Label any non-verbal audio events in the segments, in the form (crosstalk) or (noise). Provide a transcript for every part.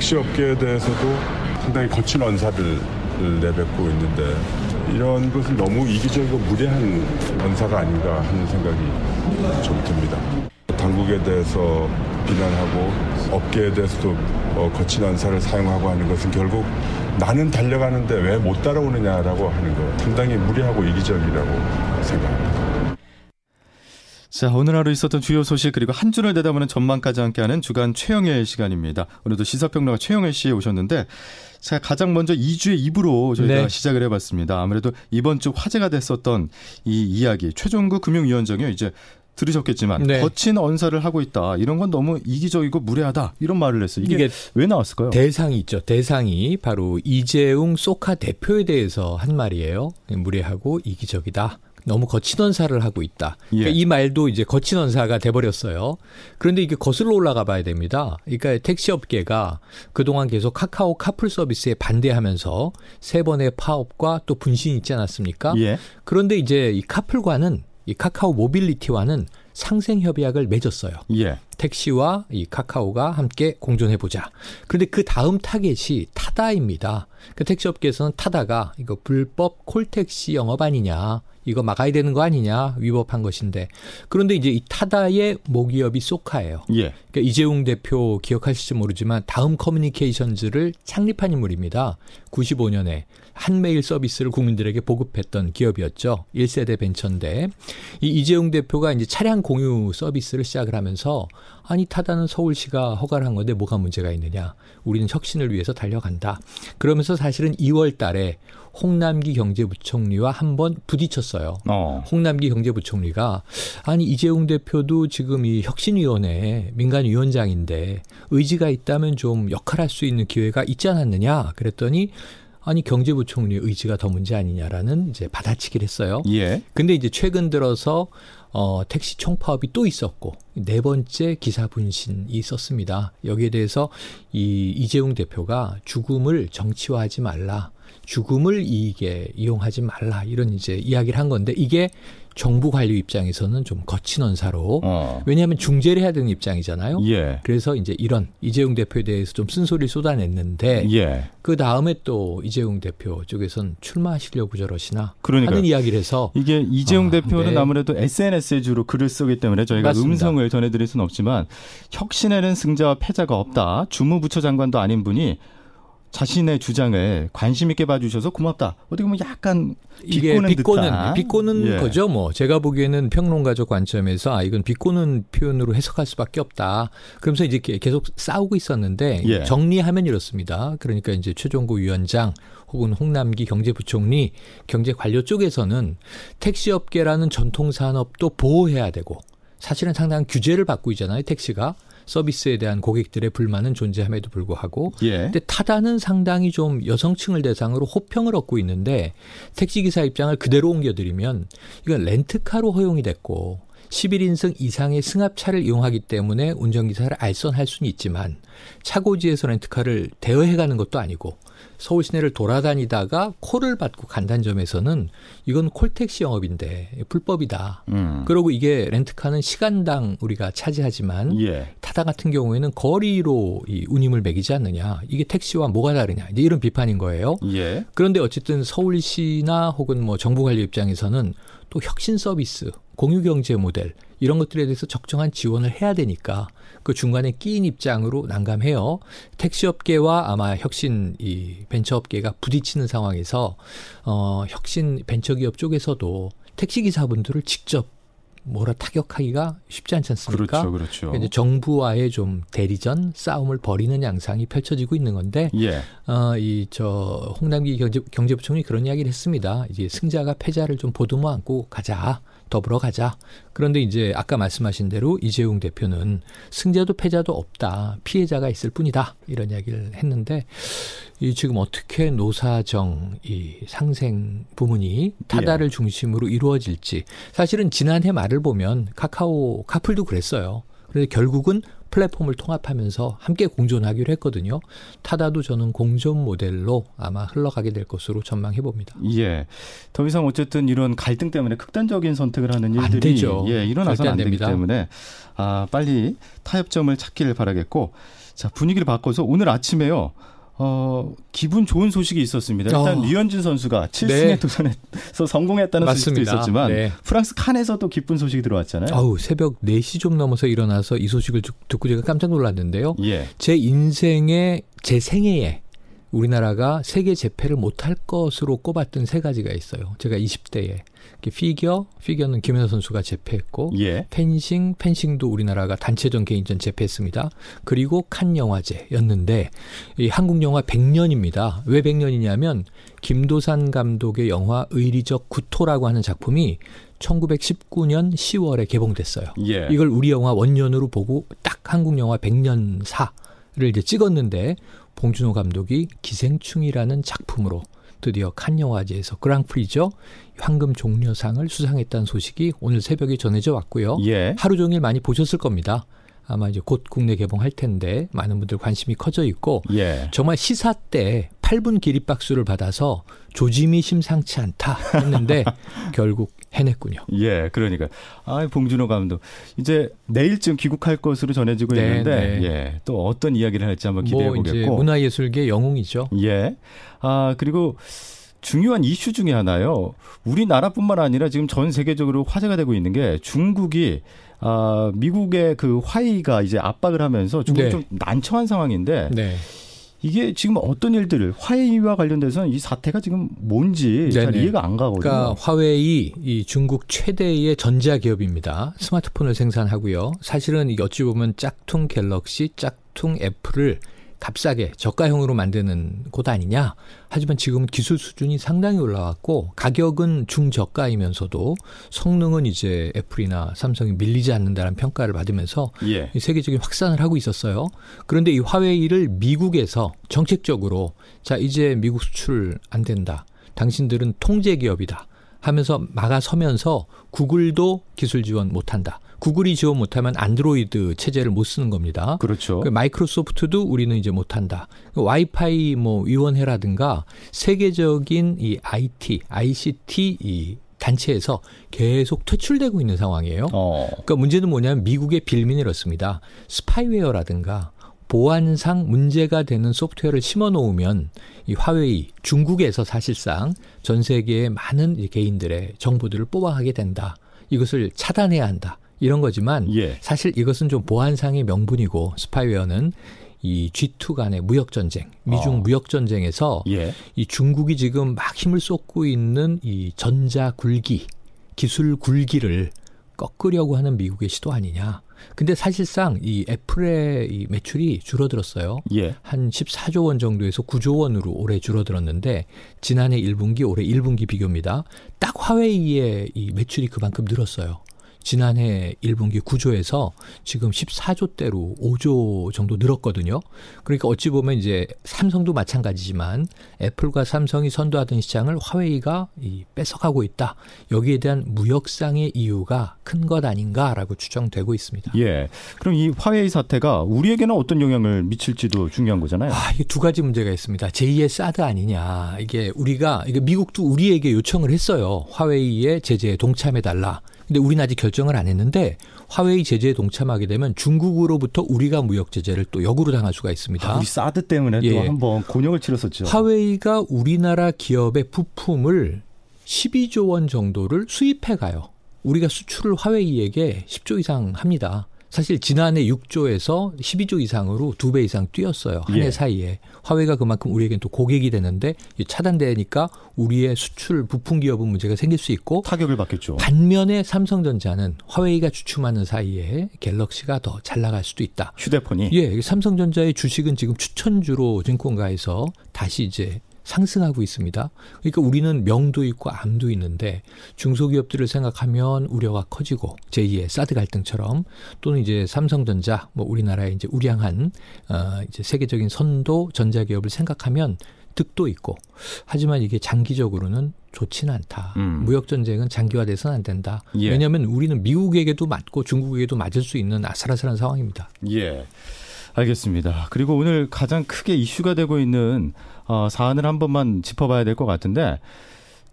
택시 업계에 대해서도 상당히 거친 언사를 내뱉고 있는데 이런 것은 너무 이기적이고 무례한 언사가 아닌가 하는 생각이 좀 듭니다. 당국에 대해서 비난하고 업계에 대해서도 어, 거친 언사를 사용하고 하는 것은 결국 나는 달려가는데 왜 못 따라오느냐라고 하는 거 상당히 무리하고 이기적이라고 생각합니다. 자, 오늘 하루 있었던 주요 소식 그리고 한 주를 내다보는 전망까지 함께하는 주간 최영의 시간입니다. 오늘도 시사평론가 최영일 씨 오셨는데 자, 가장 먼저 2주의 2부로 저희가 네. 시작을 해봤습니다. 아무래도 이번 주 화제가 됐었던 이 이야기 최종구 금융위원장이 이제 들으셨겠지만 네. 거친 언사를 하고 있다. 이런 건 너무 이기적이고 무례하다. 이런 말을 했어요. 이게, 이게 왜 나왔을까요? 대상이 있죠. 대상이 바로 이재용 소카 대표에 대해서 한 말이에요. 무례하고 이기적이다. 너무 거친 언사를 하고 있다. 그러니까 예. 이 말도 이제 거친 언사가 돼버렸어요. 그런데 이게 거슬러 올라가 봐야 됩니다. 그러니까 택시 업계가 그동안 계속 카카오 카풀 서비스에 반대하면서 세 번의 파업과 또 분신이 있지 않았습니까? 예. 그런데 이제 이 카풀과는 이 카카오 모빌리티와는 상생 협약을 맺었어요. 예. 택시와 이 카카오가 함께 공존해 보자. 그런데 그 다음 타겟이 타다입니다. 그 택시업계에서는 타다가 이거 불법 콜택시 영업 아니냐. 이거 막아야 되는 거 아니냐 위법한 것인데 그런데 이제 이 타다의 모기업이 쏘카예요. 예. 그러니까 이재웅 대표 기억하실지 모르지만 다음 커뮤니케이션즈를 창립한 인물입니다. 95년에 한메일 서비스를 국민들에게 보급했던 기업이었죠. 1세대 벤처인데 이 이재용 대표가 이제 차량 공유 서비스를 시작을 하면서 아니 타다는 서울시가 허가를 한 건데 뭐가 문제가 있느냐. 우리는 혁신을 위해서 달려간다. 그러면서 사실은 2월 달에 홍남기 경제부총리와 한번 부딪혔어요. 어. 홍남기 경제부총리가 아니 이재용 대표도 지금 이 혁신위원회 민간위원장인데 의지가 있다면 좀 역할할 수 있는 기회가 있지 않았느냐 그랬더니 아니 경제부총리의 의지가 더 문제 아니냐라는 이제 받아치기를 했어요. 예. 근데 이제 최근 들어서 어, 택시 총파업이 또 있었고 네 번째 기사 분신이 있었습니다. 여기에 대해서 이 이재용 대표가 죽음을 정치화하지 말라. 죽음을 이익에 이용하지 말라 이런 이제 이야기를 한 건데 이게 정부 관료 입장에서는 좀 거친 언사로 어. 왜냐하면 중재를 해야 되는 입장이잖아요. 예. 그래서 이제 이런 이재용 대표에 대해서 좀 쓴소리를 쏟아냈는데 예. 그 다음에 또 이재용 대표 쪽에선 출마하시려고 저러시나 그러니까요. 하는 이야기를 해서 이게 이재용 아, 대표는 네. 아무래도 SNS에 주로 글을 쓰기 때문에 저희가 맞습니다. 음성을 전해드릴 수는 없지만 혁신에는 승자와 패자가 없다. 주무부처 장관도 아닌 분이 자신의 주장을 관심 있게 봐주셔서 고맙다. 어떻게 보면 약간 비꼬는 비꼬는 듯한. 비꼬는 예. 거죠. 뭐 제가 보기에는 평론가적 관점에서 아 이건 비꼬는 표현으로 해석할 수밖에 없다. 그러면서 이제 계속 싸우고 있었는데 예. 정리하면 이렇습니다. 그러니까 이제 최종구 위원장 혹은 홍남기 경제부총리 경제 관료 쪽에서는 택시업계라는 전통 산업도 보호해야 되고 사실은 상당한 규제를 받고 있잖아요. 택시가. 서비스에 대한 고객들의 불만은 존재함에도 불구하고 예. 근데 타다는 상당히 좀 여성층을 대상으로 호평을 얻고 있는데 택시 기사 입장을 그대로 옮겨드리면 이건 렌트카로 허용이 됐고 11인승 이상의 승합차를 이용하기 때문에 운전기사를 알선할 수는 있지만 차고지에서 렌트카를 대여해가는 것도 아니고 서울 시내를 돌아다니다가 콜을 받고 간다는 점에서는 이건 콜택시 영업인데 불법이다. 음. 그리고 이게 렌트카는 시간당 우리가 차지하지만 예. 타다 같은 경우에는 거리로 이 운임을 매기지 않느냐. 이게 택시와 뭐가 다르냐. 이제 이런 비판인 거예요. 예. 그런데 어쨌든 서울시나 혹은 뭐 정부 관리 입장에서는 또 혁신 서비스, 공유 경제 모델 이런 것들에 대해서 적정한 지원을 해야 되니까 그 중간에 끼인 입장으로 난감해요. 택시업계와 아마 혁신 이 벤처업계가 부딪히는 상황에서 어 혁신 벤처기업 쪽에서도 택시기사분들을 직접 뭐라 타격하기가 쉽지 않지 않습니까? 그렇죠, 그렇죠. 이제 정부와의 좀 대리전 싸움을 벌이는 양상이 펼쳐지고 있는 건데, 예. 어, 이 저 홍남기 경제, 경제부총리 그런 이야기를 했습니다. 이제 승자가 패자를 좀 보듬어 안고 가자. 더불어 가자. 그런데 이제 아까 말씀하신 대로 이재용 대표는 승자도 패자도 없다. 피해자가 있을 뿐이다. 이런 이야기를 했는데 이 지금 어떻게 노사정 이 상생 부문이 타다를 예. 중심으로 이루어질지 사실은 지난해 말을 보면 카카오 카풀도 그랬어요. 그런데 결국은 플랫폼을 통합하면서 함께 공존하기로 했거든요. 타다도 저는 공존 모델로 아마 흘러가게 될 것으로 전망해 봅니다. 예. 더 이상 어쨌든 이런 갈등 때문에 극단적인 선택을 하는 일들이 예, 일어나서는 안, 안 되기 때문에 아, 빨리 타협점을 찾기를 바라겠고 자, 분위기를 바꿔서 오늘 아침에요. 어, 기분 좋은 소식이 있었습니다. 일단 어. 류현진 선수가 7승에 네. 도전해서 성공했다는 맞습니다. 소식도 있었지만 네. 프랑스 칸에서도 기쁜 소식이 들어왔잖아요. 아우, 새벽 4시 좀 넘어서 일어나서 이 소식을 듣고 제가 깜짝 놀랐는데요. 예. 제 인생의 제 생애에 우리나라가 세계 재패를 못할 것으로 꼽았던 세 가지가 있어요. 제가 20대에 피겨, 피겨는 김연아 선수가 재패했고 예. 펜싱, 펜싱도 우리나라가 단체전 개인전 재패했습니다. 그리고 칸 영화제였는데 이 한국 영화 100년입니다. 왜 100년이냐면 김도산 감독의 영화 의리적 구토라고 하는 작품이 1919년 10월에 개봉됐어요. 예. 이걸 우리 영화 원년으로 보고 딱 한국 영화 100년사를 이제 찍었는데 봉준호 감독이 기생충이라는 작품으로 드디어 칸 영화제에서 그랑프리죠. 황금 종려상을 수상했다는 소식이 오늘 새벽에 전해져 왔고요. 예. 하루 종일 많이 보셨을 겁니다. 아마 이제 곧 국내 개봉할 텐데 많은 분들 관심이 커져 있고 예. 정말 시사 때 8분 기립박수를 받아서 조짐이 심상치 않다 했는데 (laughs) 결국 해냈군요. 예, 그러니까 아 봉준호 감독 이제 내일쯤 귀국할 것으로 전해지고 네, 있는데 네. 예, 또 어떤 이야기를 할지 한번 기대해 뭐 보겠고 문화예술계 영웅이죠. 예, 아 그리고 중요한 이슈 중에 하나요. 우리나라뿐만 아니라 지금 전 세계적으로 화제가 되고 있는 게 중국이 아 미국의 그 화이가 이제 압박을 하면서 중국이 네. 좀 난처한 상황인데. 네. 이게 지금 어떤 일들을 화웨이와 관련돼서는 이 사태가 지금 뭔지 네네. 잘 이해가 안 가거든요. 그러니까 화웨이 이 중국 최대의 전자 기업입니다. 스마트폰을 생산하고요. 사실은 어찌 보면 짝퉁 갤럭시, 짝퉁 애플을 값싸게 저가형으로 만드는 곳 아니냐. 하지만 지금 기술 수준이 상당히 올라왔고 가격은 중저가이면서도 성능은 이제 애플이나 삼성이 밀리지 않는다는 평가를 받으면서 예. 세계적인 확산을 하고 있었어요. 그런데 이 화웨이를 미국에서 정책적으로 자 이제 미국 수출 안 된다. 당신들은 통제 기업이다. 하면서 막아서면서 구글도 기술 지원 못한다. 구글이 지원 못하면 안드로이드 체제를 못 쓰는 겁니다. 그렇죠. 그 마이크로소프트도 우리는 이제 못한다. 그 와이파이 뭐 위원회라든가 세계적인 이 IT, ICT 이 단체에서 계속 퇴출되고 있는 상황이에요. 어. 그러니까 문제는 뭐냐면 미국의 빌민이 이렇습니다. 스파이웨어라든가 보안상 문제가 되는 소프트웨어를 심어 놓으면 이 화웨이 중국에서 사실상 전 세계의 많은 개인들의 정보들을 뽑아가게 된다. 이것을 차단해야 한다. 이런 거지만 예. 사실 이것은 좀 보안상의 명분이고 스파이웨어는 이 G2 간의 무역 전쟁, 미중 어. 무역 전쟁에서 예. 이 중국이 지금 막 힘을 쏟고 있는 이 전자 굴기, 기술 굴기를 꺾으려고 하는 미국의 시도 아니냐. 근데 사실상 이 애플의 이 매출이 줄어들었어요. 예. 한 14조 원 정도에서 9조 원으로 올해 줄어들었는데 지난해 1분기 올해 1분기 비교입니다. 딱 화웨이의 이 매출이 그만큼 늘었어요. 지난해 1분기 9조에서 지금 14조 대로 5조 정도 늘었거든요. 그러니까 어찌 보면 이제 삼성도 마찬가지지만 애플과 삼성이 선도하던 시장을 화웨이가 이 뺏어가고 있다. 여기에 대한 무역상의 이유가 큰 것 아닌가라고 추정되고 있습니다. 예. 그럼 이 화웨이 사태가 우리에게는 어떤 영향을 미칠지도 중요한 거잖아요. 아, 이게 두 가지 문제가 있습니다. 제2의 사드 아니냐. 이게 우리가 이게 미국도 우리에게 요청을 했어요. 화웨이의 제재에 동참해 달라. 근데 우리는 아직 결정을 안 했는데 화웨이 제재에 동참하게 되면 중국으로부터 우리가 무역 제재를 또 역으로 당할 수가 있습니다. 아, 우리 사드 때문에 예. 또 한번 곤욕을 치렀었죠. 화웨이가 우리나라 기업의 부품을 12조 원 정도를 수입해 가요. 우리가 수출을 화웨이에게 10조 이상 합니다. 사실 지난해 6조에서 12조 이상으로 두 배 이상 뛰었어요. 한해 예. 사이에. 화웨이가 그만큼 우리에겐 또 고객이 되는데 차단되니까 우리의 수출 부품 기업은 문제가 생길 수 있고 타격을 받겠죠. 반면에 삼성전자는 화웨이가 주춤하는 사이에 갤럭시가 더 잘 나갈 수도 있다. 휴대폰이 예, 삼성전자의 주식은 지금 추천주로 증권가에서 다시 이제 상승하고 있습니다. 그러니까 우리는 명도 있고 암도 있는데 중소기업들을 생각하면 우려가 커지고 제2의 사드 갈등처럼 또는 이제 삼성전자 뭐 우리나라의 이제 우량한 어 이제 세계적인 선도 전자기업을 생각하면 득도 있고 하지만 이게 장기적으로는 좋지는 않다. 음. 무역 전쟁은 장기화돼서는 안 된다. 예. 왜냐하면 우리는 미국에게도 맞고 중국에게도 맞을 수 있는 아슬아슬한 상황입니다. 예. 알겠습니다. 그리고 오늘 가장 크게 이슈가 되고 있는 어, 사안을 한 번만 짚어봐야 될 것 같은데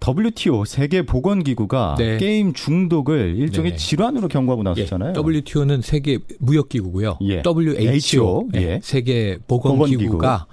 WTO 세계 보건 기구가 네. 게임 중독을 일종의 네네. 질환으로 경고하고 나섰잖아요. 예. WTO는 세계 무역 기구고요. 예. WHO 예. 예. 세계 보건, 기구가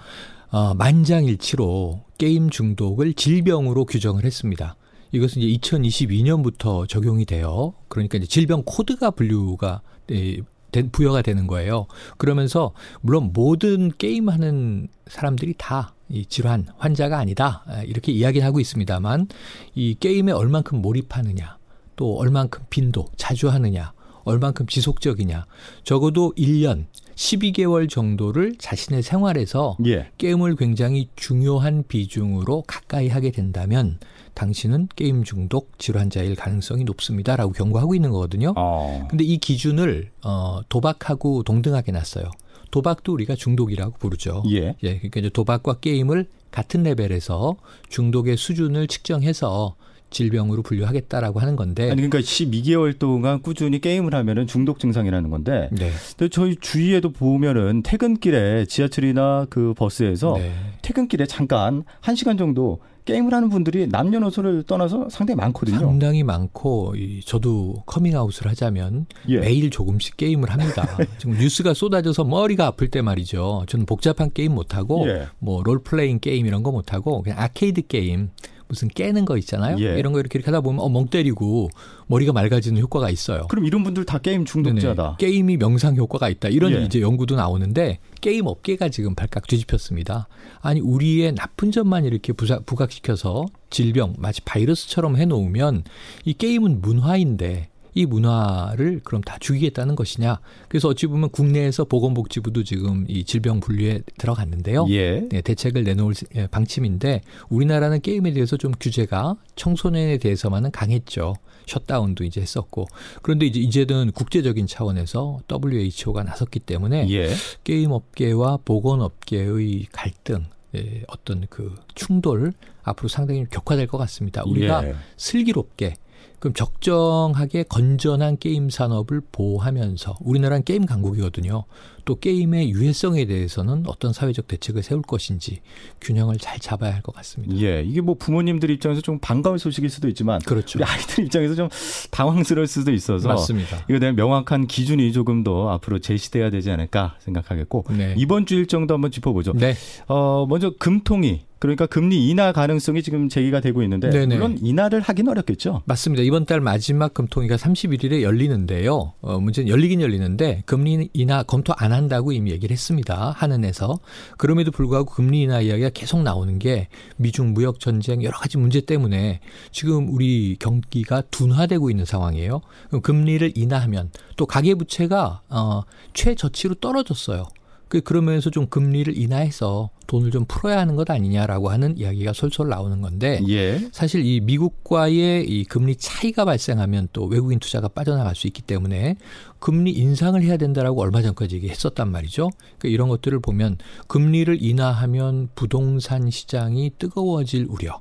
기구. 어, 만장일치로 게임 중독을 질병으로 규정을 했습니다. 이것은 이제 2022년부터 적용이 돼요. 그러니까 이제 질병 코드가 분류가 예, 부여가 되는 거예요. 그러면서 물론 모든 게임하는 사람들이 다 이 질환 환자가 아니다 이렇게 이야기하고 있습니다만 이 게임에 얼만큼 몰입하느냐 또 얼만큼 빈도 자주 하느냐 얼만큼 지속적이냐 적어도 1년 12개월 정도를 자신의 생활에서 예. 게임을 굉장히 중요한 비중으로 가까이 하게 된다면 당신은 게임 중독 질환자일 가능성이 높습니다라고 경고하고 있는 거거든요. 어. 근데 이 기준을 어 도박하고 동등하게 놨어요. 도박도 우리가 중독이라고 부르죠. 예. 예. 그러니까 이제 도박과 게임을 같은 레벨에서 중독의 수준을 측정해서 질병으로 분류하겠다라고 하는 건데. 아니 그러니까 12개월 동안 꾸준히 게임을 하면은 중독 증상이라는 건데. 네. 근데 저희 주위에도 보면은 퇴근길에 지하철이나 그 버스에서 네. 퇴근길에 잠깐 1시간 정도 게임을 하는 분들이 남녀노소를 떠나서 상당히 많거든요. 상당히 많고 저도 커밍아웃을 하자면 예. 매일 조금씩 게임을 합니다. (laughs) 지금 뉴스가 쏟아져서 머리가 아플 때 말이죠. 저는 복잡한 게임 못 하고 예. 뭐 롤플레잉 게임 이런 거 못 하고 그냥 아케이드 게임 무슨 깨는 거 있잖아요. 예. 이런 거 이렇게, 이렇게 하다 보면 어, 멍 때리고 머리가 맑아지는 효과가 있어요. 그럼 이런 분들 다 게임 중독자다. 네네. 게임이 명상 효과가 있다. 이런 예. 이제 연구도 나오는데 게임 업계가 지금 발칵 뒤집혔습니다. 아니 우리의 나쁜 점만 이렇게 부사, 부각시켜서 질병 마치 바이러스처럼 해놓으면 이 게임은 문화인데 이 문화를 그럼 다 죽이겠다는 것이냐. 그래서 어찌 보면 국내에서 보건복지부도 지금 이 질병 분류에 들어갔는데요. 예. 네, 대책을 내놓을 예, 방침인데 우리나라는 게임에 대해서 좀 규제가 청소년에 대해서만은 강했죠. 셧다운도 이제 했었고 그런데 이제 이제는 국제적인 차원에서 WHO가 나섰기 때문에 예. 게임 업계와 보건 업계의 갈등 예, 어떤 그 충돌 앞으로 상당히 격화될 것 같습니다. 우리가 예. 슬기롭게 그럼 적정하게 건전한 게임 산업을 보호하면서 우리나라는 게임 강국이거든요. 또 게임의 유해성에 대해서는 어떤 사회적 대책을 세울 것인지 균형을 잘 잡아야 할 것 같습니다. 예, 이게 뭐 부모님들 입장에서 좀 반가운 소식일 수도 있지만 그렇죠. 아이들 입장에서 좀 당황스러울 수도 있어서 맞습니다. 이거 대한 명확한 기준이 조금 더 앞으로 제시돼야 되지 않을까 생각하겠고 네. 이번 주 일정도 한번 짚어보죠. 네. 어, 먼저 금통이 그러니까 금리 인하 가능성이 지금 제기가 되고 있는데 네네. 물론 인하를 하긴 어렵겠죠. 맞습니다. 이번 달 마지막 금통위가 31일에 열리는데요. 어, 문제는 열리긴 열리는데 금리 인하 검토 안 한다고 이미 얘기를 했습니다. 한은에서 그럼에도 불구하고 금리 인하 이야기가 계속 나오는 게 미중 무역 전쟁 여러 가지 문제 때문에 지금 우리 경기가 둔화되고 있는 상황이에요. 금리를 인하하면 또 가계 부채가 어, 최저치로 떨어졌어요. 그 그러면서 좀 금리를 인하해서 돈을 좀 풀어야 하는 것 아니냐라고 하는 이야기가 솔솔 나오는 건데 예. 사실 이 미국과의 이 금리 차이가 발생하면 또 외국인 투자가 빠져나갈 수 있기 때문에 금리 인상을 해야 된다라고 얼마 전까지 얘기했었단 말이죠. 그러니까 이런 것들을 보면 금리를 인하하면 부동산 시장이 뜨거워질 우려.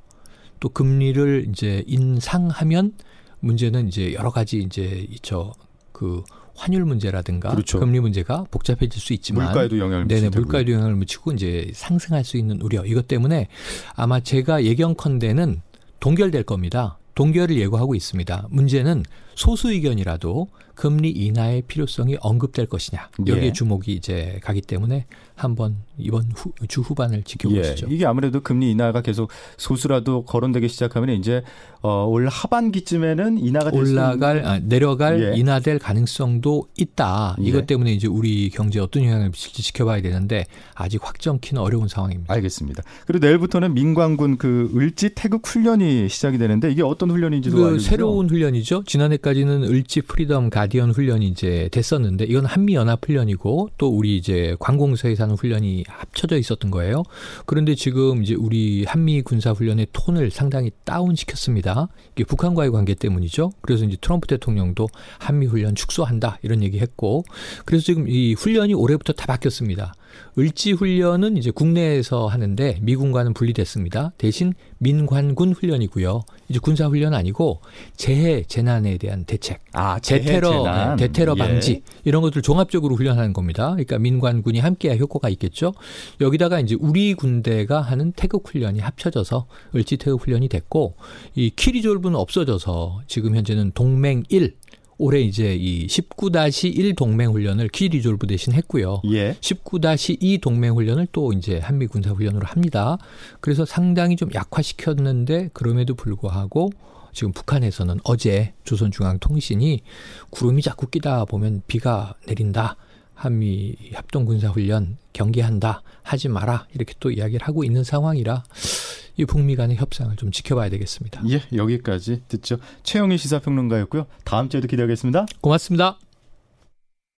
또 금리를 이제 인상하면 문제는 이제 여러 가지 이제 저그 환율 문제라든가 그렇죠. 금리 문제가 복잡해질 수 있지만 물가에도 영향을 네네 물가에도 영향을 미치고 이제 상승할 수 있는 우려 이것 때문에 아마 제가 예견컨대는 동결될 겁니다. 동결을 예고하고 있습니다. 문제는 소수 의견이라도 금리 인하의 필요성이 언급될 것이냐 여기에 예. 주목이 이제 가기 때문에 한번 이번 후, 주 후반을 지켜보시죠. 예. 이게 아무래도 금리 인하가 계속 소수라도 거론되기 시작하면 이제 어, 올 하반기쯤에는 인하가 올라갈 아, 내려갈 예. 인하될 가능성도 있다. 예. 이것 때문에 이제 우리 경제에 어떤 영향을 미칠지 지켜봐야 되는데 아직 확정키는 어려운 상황입니다. 알겠습니다. 그리고 내일부터는 민관군 그 을지 태극 훈련이 시작이 되는데 이게 어떤 훈련인지도 그 알려주세요. 새로운 훈련이죠. 지난해 까지는 을지 프리덤 가디언 훈련이 이제 됐었는데 이건 한미 연합 훈련이고 또 우리 이제 관공서에서 하는 훈련이 합쳐져 있었던 거예요. 그런데 지금 이제 우리 한미 군사 훈련의 톤을 상당히 다운 시켰습니다. 이게 북한과의 관계 때문이죠. 그래서 이제 트럼프 대통령도 한미 훈련 축소한다 이런 얘기했고 그래서 지금 이 훈련이 올해부터 다 바뀌었습니다. 을지 훈련은 이제 국내에서 하는데 미군과는 분리됐습니다. 대신 민관군 훈련이고요. 이제 군사 훈련 아니고 재해 재난에 대한 대책, 아, 대테러, 재난. 대테러 예. 방지 이런 것들 종합적으로 훈련하는 겁니다. 그러니까 민관군이 함께해야 효과가 있겠죠. 여기다가 이제 우리 군대가 하는 태극 훈련이 합쳐져서 을지 태극 훈련이 됐고 이 키 리졸브는 없어져서 지금 현재는 동맹 1 올해 이제 이 19-1 동맹 훈련을 키 리졸브 대신 했고요. 예. 19-2 동맹 훈련을 또 이제 한미 군사 훈련으로 합니다. 그래서 상당히 좀 약화시켰는데 그럼에도 불구하고 지금 북한에서는 어제 조선중앙통신이 구름이 자꾸 끼다 보면 비가 내린다. 한미 합동 군사 훈련 경계한다. 하지 마라. 이렇게 또 이야기를 하고 있는 상황이라 이 북미 간의 협상을 좀 지켜봐야 되겠습니다. 예, 여기까지 듣죠. 최영희 시사평론가였고요. 다음 주에도 기대하겠습니다. 고맙습니다.